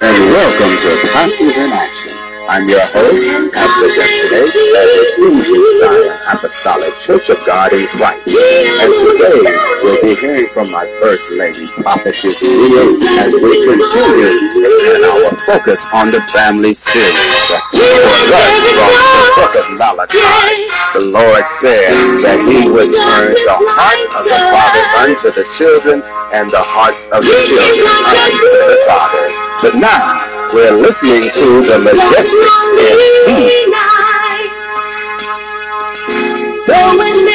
and welcome to Pastors in Action. I'm your host, Pastor Jackson H. of the Ephesian Zion Apostolic Church of God in Christ. And today, we'll be hearing from my First Lady, Prophetess Leo, as we continue in our focus on the family series. For us, from the book of Malachi, the Lord said that He would turn the heart of the fathers unto the children and the hearts of the children unto the fathers. But now, we're listening to the Majestics in B. Though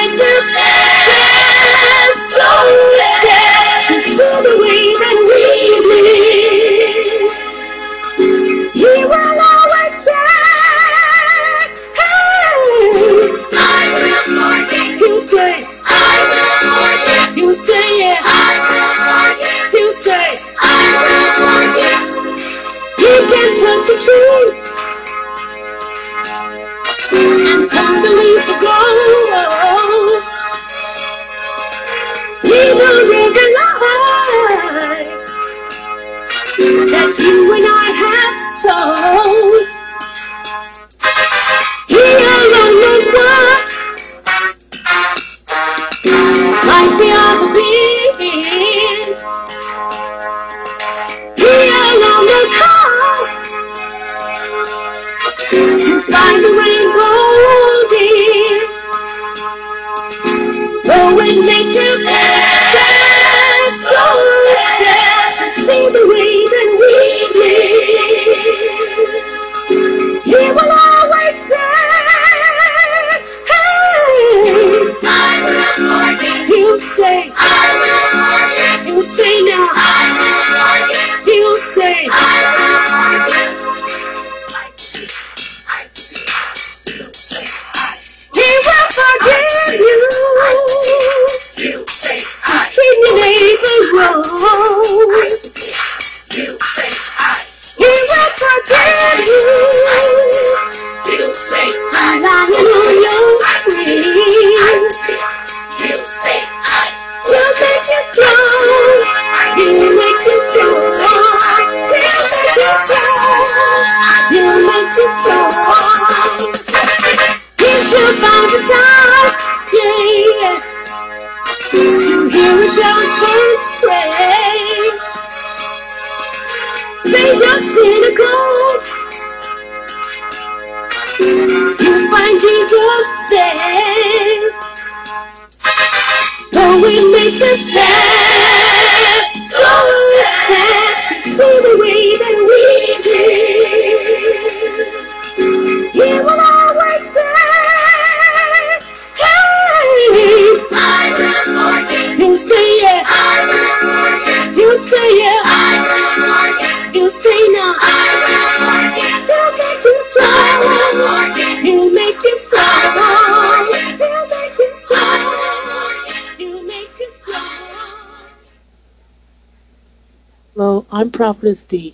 Prophetess D.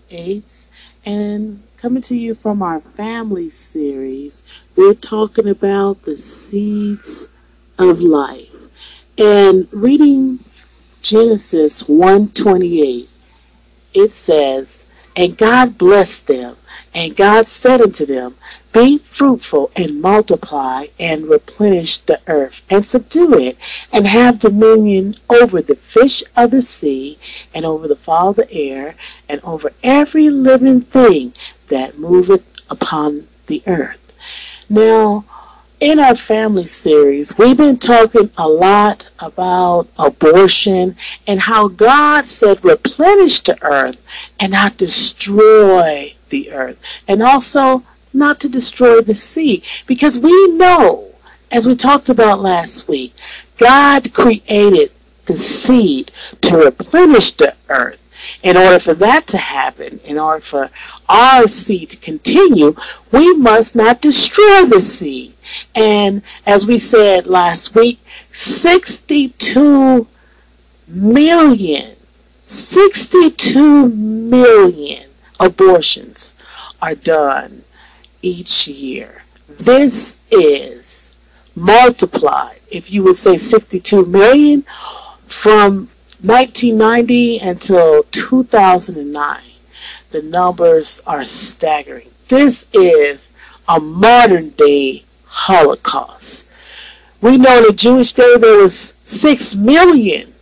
And coming to you from our family series, we're talking about the seeds of life. And reading Genesis 128, it says, And God blessed them, and God said unto them, Be fruitful and multiply and replenish the earth and subdue it, and have dominion over the fish of the sea, and over the fowl of the air, and over every living thing that moveth upon the earth. Now, in our family series, we've been talking a lot about abortion and how God said replenish the earth and not destroy the earth. And also not to destroy the sea. Because we know, as we talked about last week, God created the seed to replenish the earth. In order for that to happen, in order for our seed to continue, we must not destroy the seed. And as we said last week, 62 million, 62 million abortions are done each year. This is multiplied, if you would say 62 million, from 1990 until 2009. the numbers are staggering. This is a modern day Holocaust. We know the Jewish day there was six million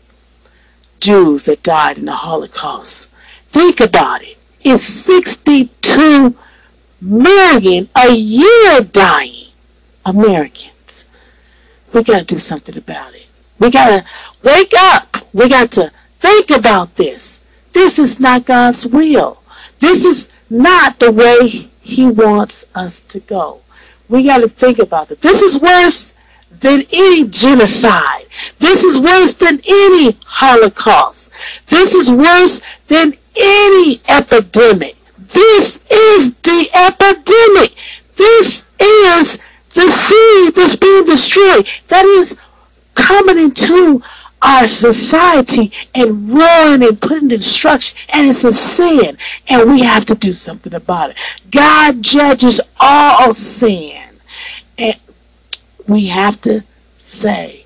Jews that died in the Holocaust. Think about it. It's 62 million a year dying Americans. We got to do something about it. We got to wake up. We got to think about this. This is not God's will. This is not the way He wants us to go. We got to think about it. This is worse than any genocide. This is worse than any Holocaust. This is worse than any epidemic. This is the epidemic. This is the seed that's being destroyed. That is coming into our society and ruin and putting destruction. And it's a sin. And we have to do something about it. God judges all sin. And we have to say,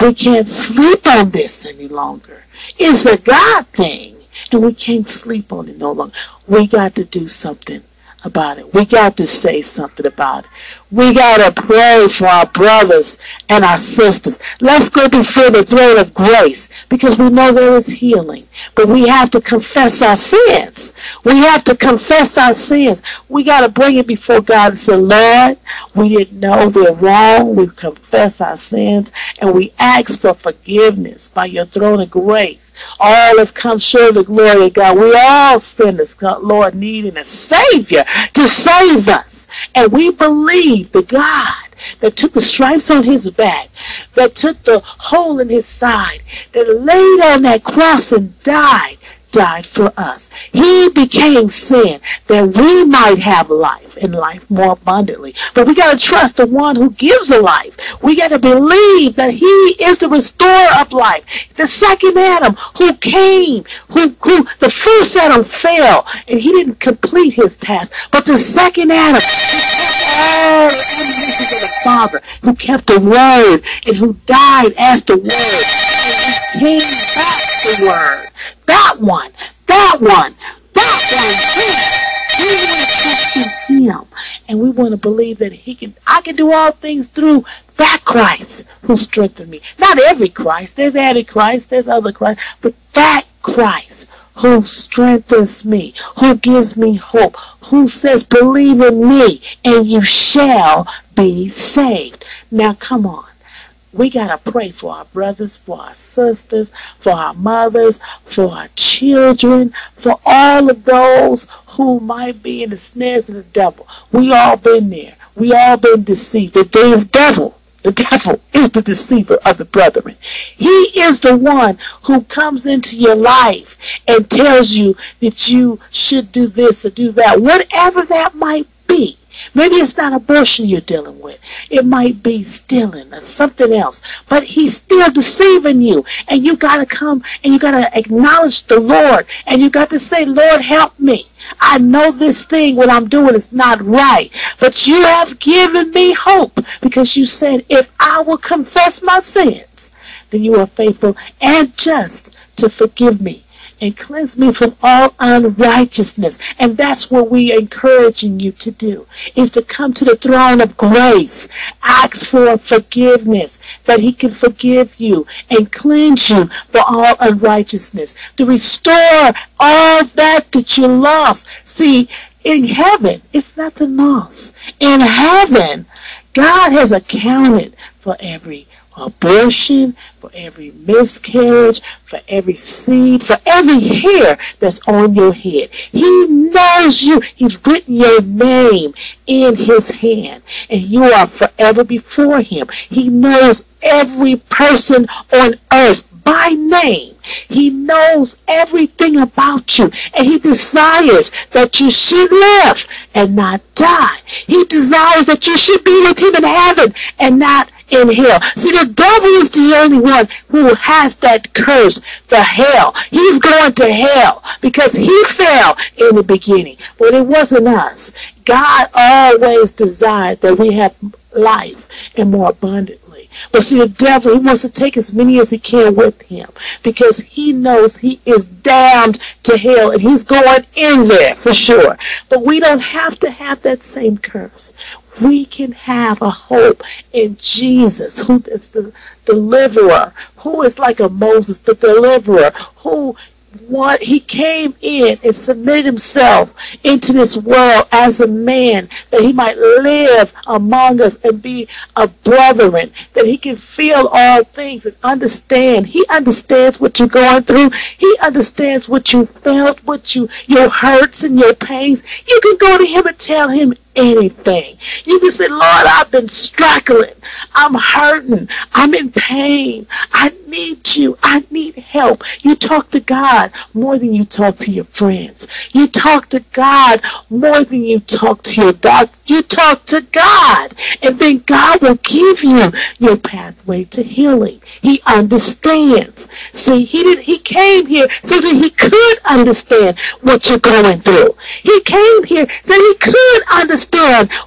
we can't sleep on this any longer. It's a God thing. And we can't sleep on it no longer. We got to do something about it. We got to say something about it. We got to pray for our brothers and our sisters. Let's go before the throne of grace because we know there is healing. But we have to confess our sins. We have to confess our sins. We got to bring it before God and say, Lord, we didn't know we're wrong. We confess our sins and we ask for forgiveness by your throne of grace. All have come short of the glory of God. We all sinners, Lord, needing a Savior to save us. And we believe the God that took the stripes on his back, that took the hole in his side, that laid on that cross and died died for us. He became sin that we might have life and life more abundantly. But we got to trust the one who gives a life. We got to believe that he is the restorer of life. The second Adam who came, who, who the first Adam fell and he didn't complete his task. But the second Adam all the admonitions of the Father, who kept the word and who died as the word and came back the word. That one, that one, that one. We want to trust in Him, and we want to believe that He can. I can do all things through that Christ who strengthens me. Not every Christ. There's Antichrist. There's other Christ, but that Christ who strengthens me, who gives me hope, who says, believe in me and you shall be saved. Now come on. We got to pray for our brothers, for our sisters, for our mothers, for our children, for all of those who might be in the snares of the devil. We all been there. We all been deceived. The devil the devil is the deceiver of the brethren. He is the one who comes into your life and tells you that you should do this or do that, whatever that might be. Maybe it's not abortion you're dealing with. It might be stealing or something else. But he's still deceiving you. And you got to come and you got to acknowledge the Lord. And you got to say, Lord, help me. I know this thing, what I'm doing is not right. But you have given me hope because you said, if I will confess my sins, then you are faithful and just to forgive me and cleanse me from all unrighteousness. And that's what we're encouraging you to do, is to come to the throne of grace, ask for forgiveness, that he can forgive you and cleanse you for all unrighteousness, to restore all that that you lost. See, in heaven, it's nothing lost. In heaven, God has accounted for every abortion, for every miscarriage, for every seed, for every hair that's on your head. He knows you. He's written your name in his hand and you are forever before him. He knows every person on earth by name. He knows everything about you and he desires that you should live and not die. He desires that you should be with him in heaven and not in hell. See, the devil is the only one who has that curse, the hell. He's going to hell because he fell in the beginning. But it wasn't us. God always desired that we have life and more abundantly. But see, the devil, he wants to take as many as he can with him because he knows he is damned to hell and he's going in there for sure. But we don't have to have that same curse. We can have a hope in Jesus, who is the deliverer, who is like a Moses, the deliverer, who what he came in and submitted himself into this world as a man that he might live among us and be a brethren that he can feel all things and understand. He understands what you're going through. He understands what you felt what you your hurts and your pains. You can go to him and tell him anything. You can say, Lord, I've been struggling. I'm hurting. I'm in pain. I need you. I need help. You talk to God more than you talk to your friends. You talk to God more than you talk to your doctor. You talk to God. And then God will give you your pathway to healing. He understands. See, he did he came here so that he could understand what you're going through. He came here so that he could understand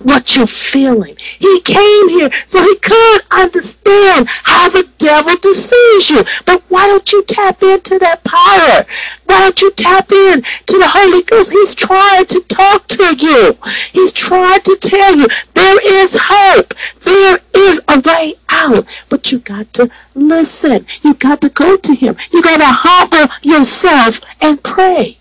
what you're feeling. He came here so he could understand how the devil deceives you. But why don't you tap into that power? Why don't you tap in to the Holy Ghost? He's trying to talk to you. He's trying to tell you there is hope. There is a way out. But you got to listen. You got to go to him. You got to humble yourself and pray.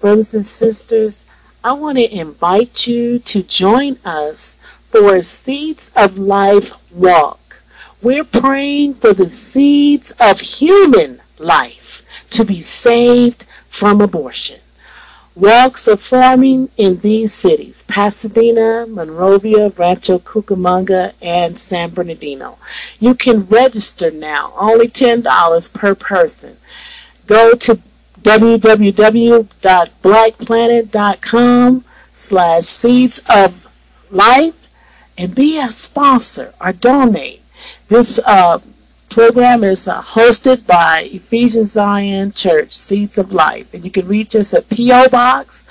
Brothers and sisters, I want to invite you to join us for Seeds of Life walk. We're praying for the seeds of human life to be saved from abortion. Walks are forming in these cities, Pasadena, Monrovia, Rancho Cucamonga, and San Bernardino. You can register now, only $10 per person. Go to www.blackplanet.com slash seeds of life and be a sponsor or donate. This uh, program is uh, hosted by Ephesian Zion Church, Seeds of Life. And you can reach us at P.O. Box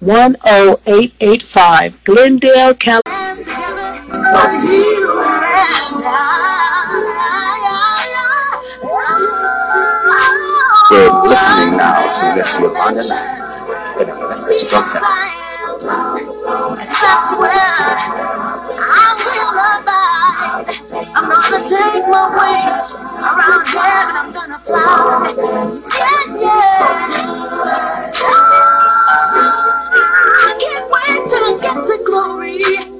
10885, Glendale, California. We're listening now to Miss Yolanda Knight in a message from heaven. That's where I will abide. I'm gonna take my wings around heaven. I'm gonna fly. Yeah, yeah. I can't wait till I get to glory.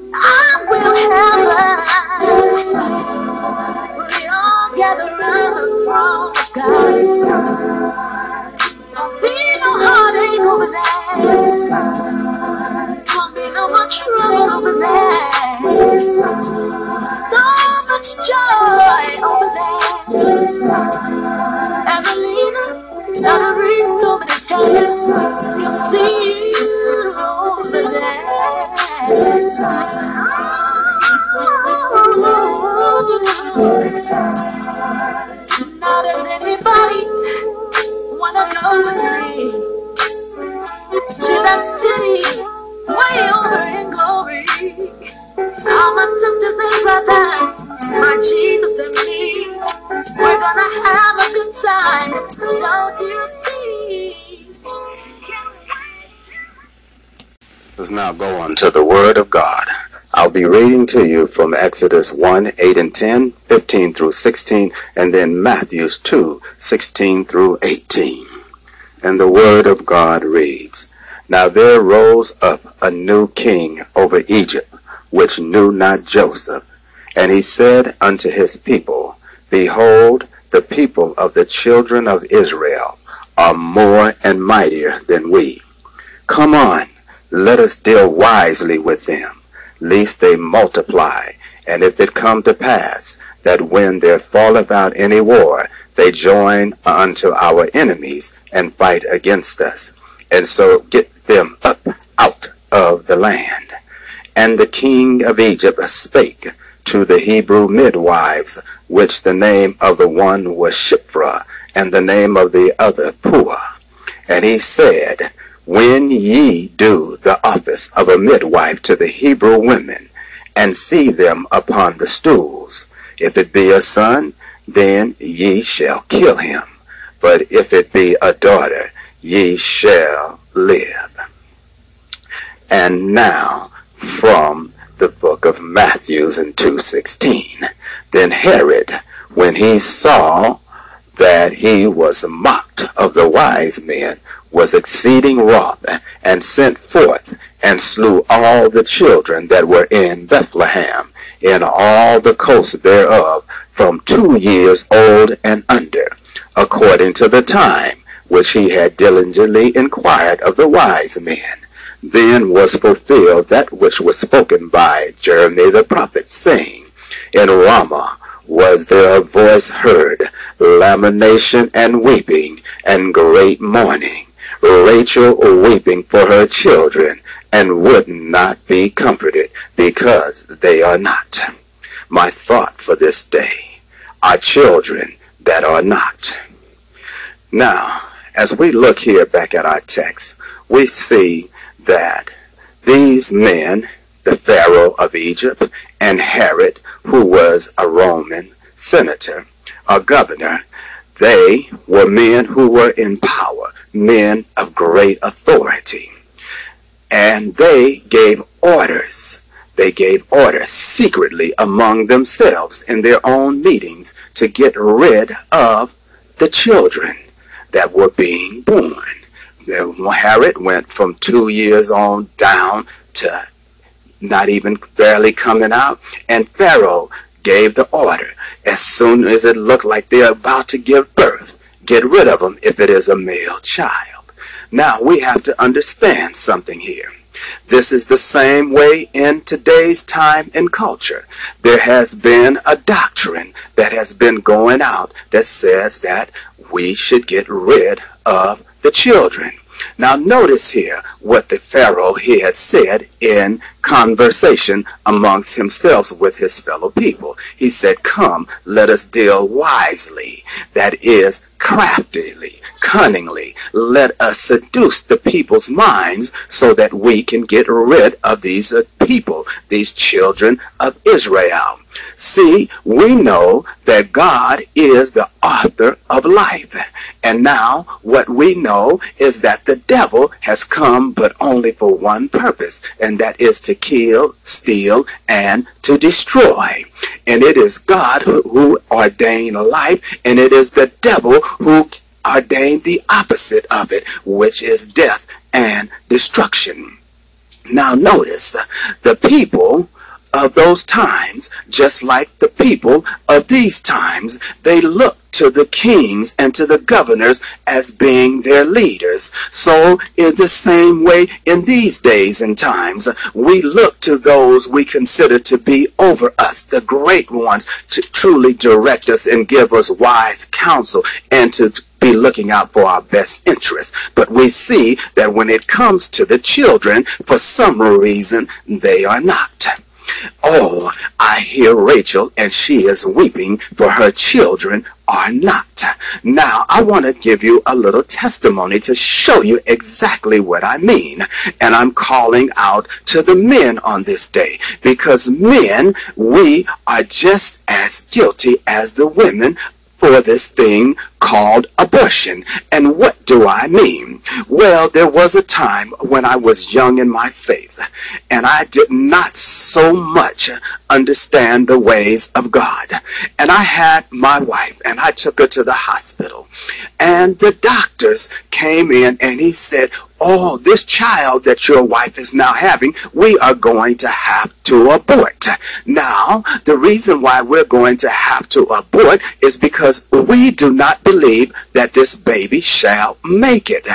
Let's now go on to the Word of God. I'll be reading to you from Exodus 1, 8 and 10, 15 through 16, and then Matthew's 2, 16 through 18. And the Word of God reads, Now there rose up a new king over Egypt, which knew not Joseph. And he said unto his people, Behold, the people of the children of Israel are more and mightier than we. Come on, let us deal wisely with them, lest they multiply. And if it come to pass that when there falleth out any war, they join unto our enemies and fight against us, and so get them up out of the land. And the king of Egypt spake to the Hebrew midwives, which the name of the one was Shiphrah, and the name of the other Puah. And he said, When ye do the office of a midwife to the Hebrew women, and see them upon the stools, If it be a son, then ye shall kill him. But if it be a daughter, ye shall live. And now from the book of Matthews in 2.16. Then Herod, when he saw that he was mocked of the wise men, was exceeding wroth, and sent forth and slew all the children that were in Bethlehem, in all the coasts thereof, from two years old and under, according to the time which he had diligently inquired of the wise men. Then was fulfilled that which was spoken by Jeremy the prophet, saying, In Ramah was there a voice heard, lamentation and weeping, and great mourning. Rachel weeping for her children, and would not be comforted, because they are not. My thought for this day are children that are not. Now, as we look here back at our text, we see that these men, the Pharaoh of Egypt and Herod, who was a Roman senator, a governor, they were men who were in power, men of great authority. And they gave orders. They gave orders secretly among themselves in their own meetings to get rid of the children that were being born. Herod went from two years on down to not even barely coming out. And Pharaoh gave the order as soon as it looked like they're about to give birth, get rid of them if it is a male child. Now we have to understand something here. This is the same way in today's time and culture. There has been a doctrine that has been going out that says that we should get rid of the children. Now notice here what the Pharaoh he had said in conversation amongst himself with his fellow people. He said, come, let us deal wisely. That is craftily, cunningly. Let us seduce the people's minds so that we can get rid of these people, these children of Israel. See, we know that God is the author of life. And now what we know is that the devil has come but only for one purpose, and that is to kill, steal, and to destroy. And it is God who, ordained life, and it is the devil who ordained the opposite of it, which is death and destruction. Now notice, the people of those times, just like the people of these times, they look to the kings and to the governors as being their leaders. So in the same way in these days and times, we look to those we consider to be over us, the great ones, to truly direct us and give us wise counsel and to be looking out for our best interests. But we see that when it comes to the children, for some reason, they are not. Oh, I hear Rachel and she is weeping for her children are not. Now, I want to give you a little testimony to show you exactly what I mean. And I'm calling out to the men on this day because men, we are just as guilty as the women for this thing called abortion. And what do I mean? Well, there was a time when I was young in my faith and I did not so much understand the ways of God. And I had my wife and I took her to the hospital and the doctors came in and he said, oh, this child that your wife is now having, we are going to have to abort. Now, the reason why we're going to have to abort is because we do not believe that this baby shall make it.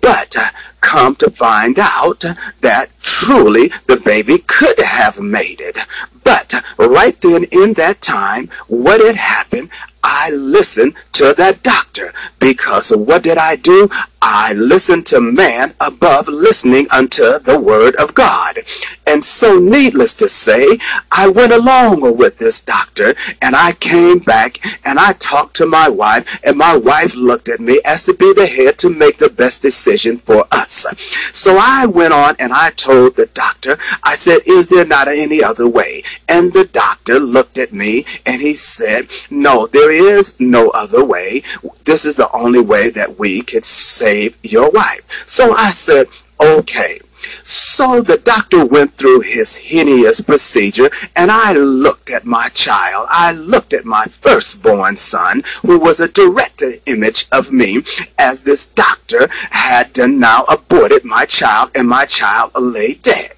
But uh, come to find out that truly the baby could have made it. But right then in that time, what had happened, I listened to that doctor because what did I do? I listened to man above listening unto the word of God. And so, needless to say, I went along with this doctor and I came back and I talked to my wife, and my wife looked at me as to be the head to make the best decision for us. So I went on and I told the doctor, I said, Is there not any other way? And the doctor looked at me and he said, No, there is no other way. This is the only way that we could save your wife. So I said, Okay. So the doctor went through his hideous procedure, and I looked at my child. I looked at my firstborn son, who was a direct image of me, as this doctor had now aborted my child, and my child lay dead.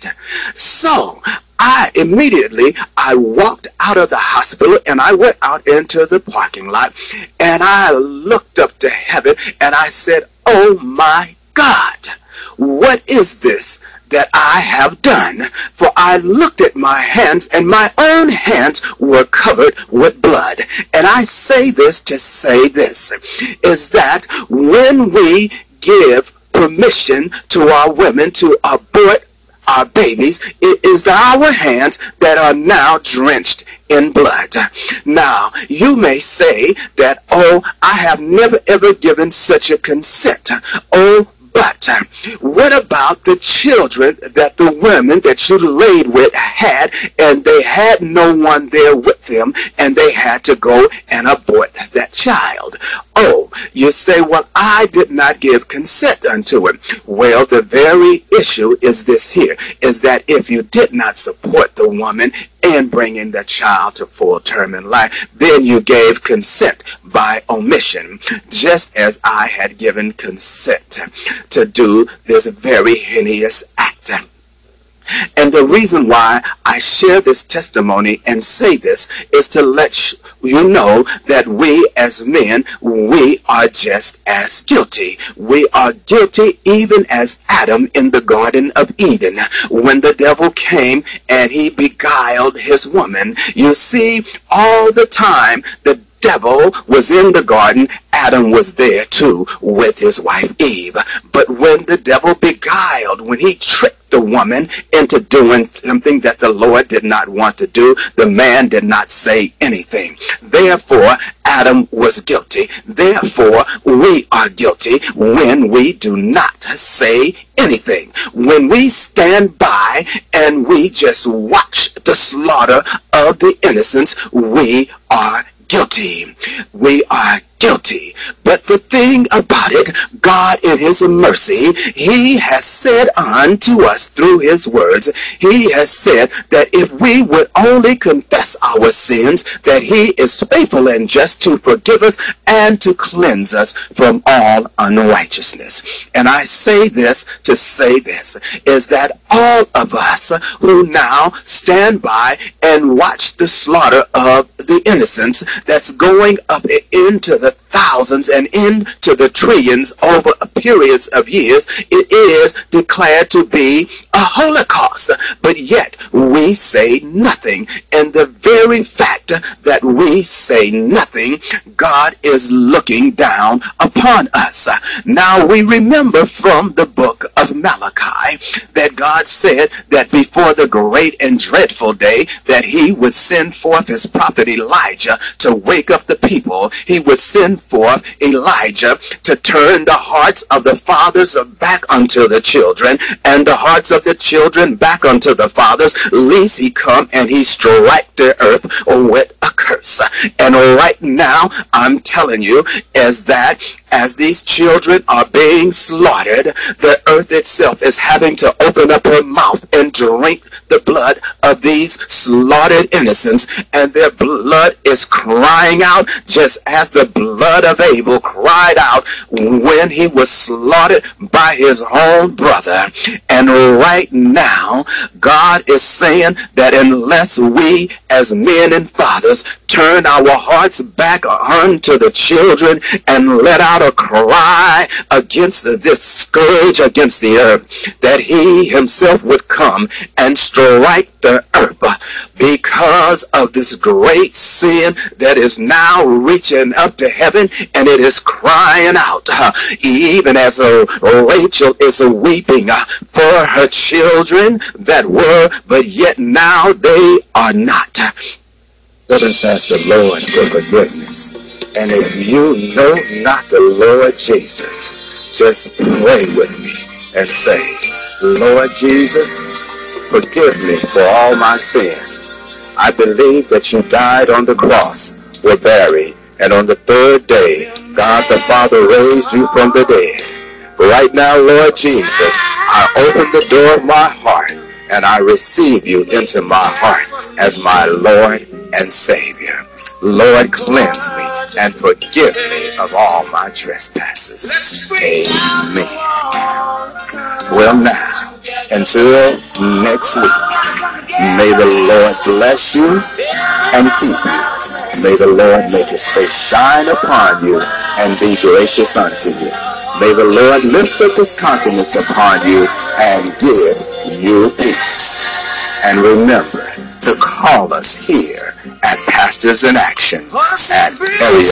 So I immediately I walked out of the hospital and I went out into the parking lot and I looked up to heaven and I said, "Oh my God, what is this that I have done? For I looked at my hands, and my own hands were covered with blood. And I say this to say this is that when we give permission to our women to abort our babies, it is our hands that are now drenched in blood. Now, you may say that, oh, I have never ever given such a consent. Oh, but uh, what about the children that the women that you laid with had and they had no one there with them and they had to go and abort that child? Oh, you say, well, I did not give consent unto it. Well, the very issue is this here, is that if you did not support the woman in bringing the child to full term in life, then you gave consent by omission, just as I had given consent to do this very heinous act. And the reason why I share this testimony and say this is to let you know that we as men, we are just as guilty. We are guilty even as Adam in the Garden of Eden when the devil came and he beguiled his woman. You see, all the time the devil was in the garden, Adam was there too with his wife Eve. But when the devil beguiled, when he tricked the woman into doing something that the Lord did not want to do, the man did not say anything. Therefore, Adam was guilty. Therefore, we are guilty when we do not say anything. When we stand by and we just watch the slaughter of the innocents, we are guilty. We are guilty. But the thing about it, God in his mercy, he has said unto us through his words, he has said that if we would only confess our sins, that he is faithful and just to forgive us and to cleanse us from all unrighteousness. And I say this to say this, is that all of us who now stand by and watch the slaughter of the innocents that's going up into the thousands and into the trillions over periods of years, it is declared to be a holocaust. But yet we say nothing. And the very fact that we say nothing, God is looking down upon us. Now we remember from the book of God said that before the great and dreadful day that he would send forth his prophet Elijah to wake up the people. He would send forth Elijah to turn the hearts of the fathers back unto the children and the hearts of the children back unto the fathers, lest he come and he strike the earth with a curse. And right now, I'm telling you, is that as these children are being slaughtered, the earth itself is having to open up her mouth and drink the blood of these slaughtered innocents, and their blood is crying out just as the blood of Abel cried out when he was slaughtered by his own brother. And right now, God is saying that unless we as men and fathers turn our hearts back unto the children and let out a cry against this scourge against the earth, that he himself would come and strike the earth because of this great sin that is now reaching up to heaven and it is crying out. Even as uh, Rachel is weeping uh, for her children that were but yet now they are not. Let us ask the Lord for forgiveness and if you know not the Lord Jesus just pray with me and say Lord Jesus forgive me for all my sins I believe that you died on the cross were buried and on the third day God the Father raised you from the dead Right now, Lord Jesus, I open the door of my heart and I receive you into my heart as my Lord and Savior. Lord, cleanse me and forgive me of all my trespasses. Amen. Well, now, until next week, may the Lord bless you and keep you. May the Lord make his face shine upon you and be gracious unto you. May the Lord lift up his countenance upon you and give you peace. And remember to call us here at Pastors in Action at area